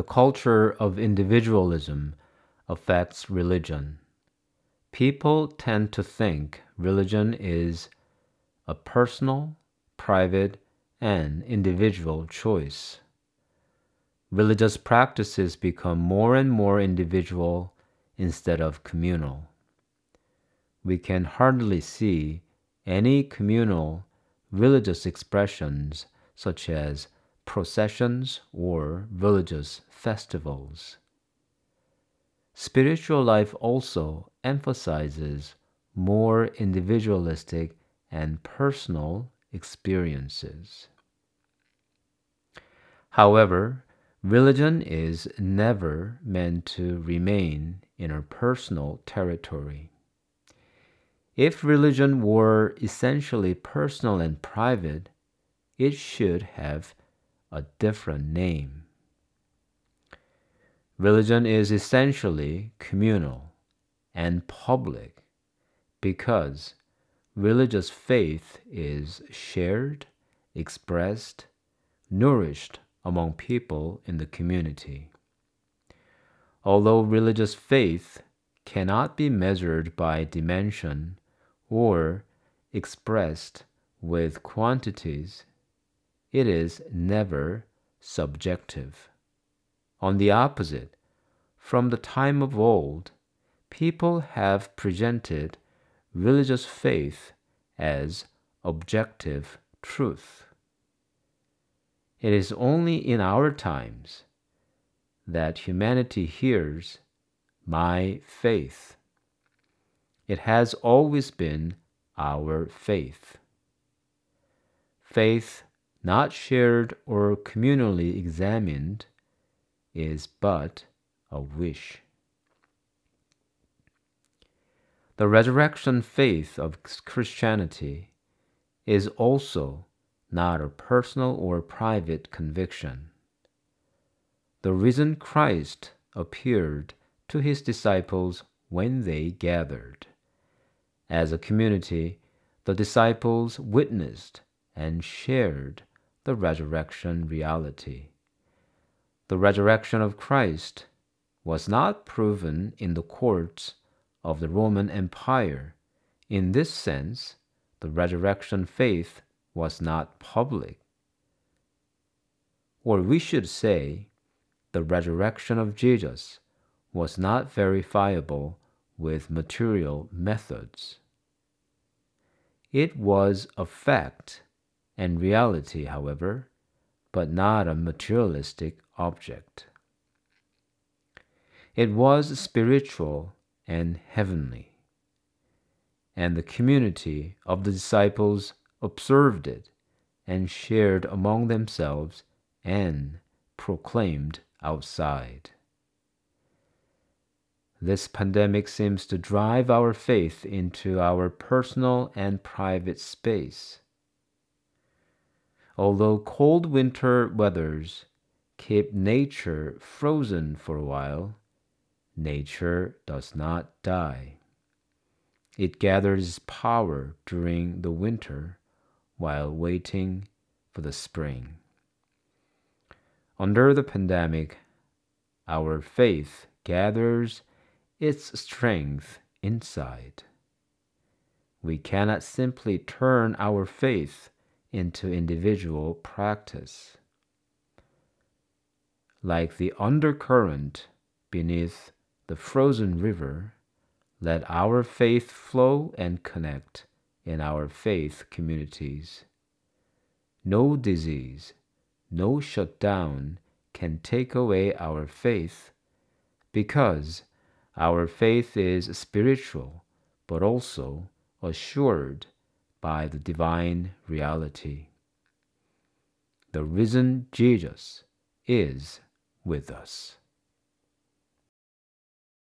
The culture of individualism affects religion. People tend to think religion is a personal, private, and individual choice. Religious practices become more and more individual instead of communal. We can hardly see any communal religious expressions such as processions or religious festivals. Spiritual life also emphasizes more individualistic and personal experiences. However, religion is never meant to remain in a personal territory. If religion were essentially personal and private, it should have a different name. Religion is essentially communal and public because religious faith is shared, expressed, nourished among people in the community. Although religious faith cannot be measured by dimension or expressed with quantities, it is never subjective. On the opposite, from the time of old, people have presented religious faith as objective truth. It is only in our times that humanity hears my faith. It has always been our faith. Faith not shared or communally examined is but a wish. The resurrection faith of Christianity is also not a personal or private conviction. The risen Christ appeared to his disciples when they gathered. As a community, the disciples witnessed and shared the resurrection reality the resurrection of Christ was not proven in the courts of the Roman Empire. In this sense, the resurrection faith was not public. Or we should say, the resurrection of Jesus was not verifiable with material methods. It was a fact and reality, however, but not a materialistic object. It was spiritual and heavenly, and the community of the disciples observed it and shared among themselves and proclaimed outside. This pandemic seems to drive our faith into our personal and private space. Although cold winter weathers keep nature frozen for a while, nature does not die. It gathers power during the winter while waiting for the spring. Under the pandemic, our faith gathers its strength inside. We cannot simply turn our faith into individual practice like the undercurrent beneath the frozen river, let our faith flow and connect in our faith communities. No disease, no shutdown can take away our faith because our faith is spiritual but also assured by the divine reality. The risen Jesus is with us.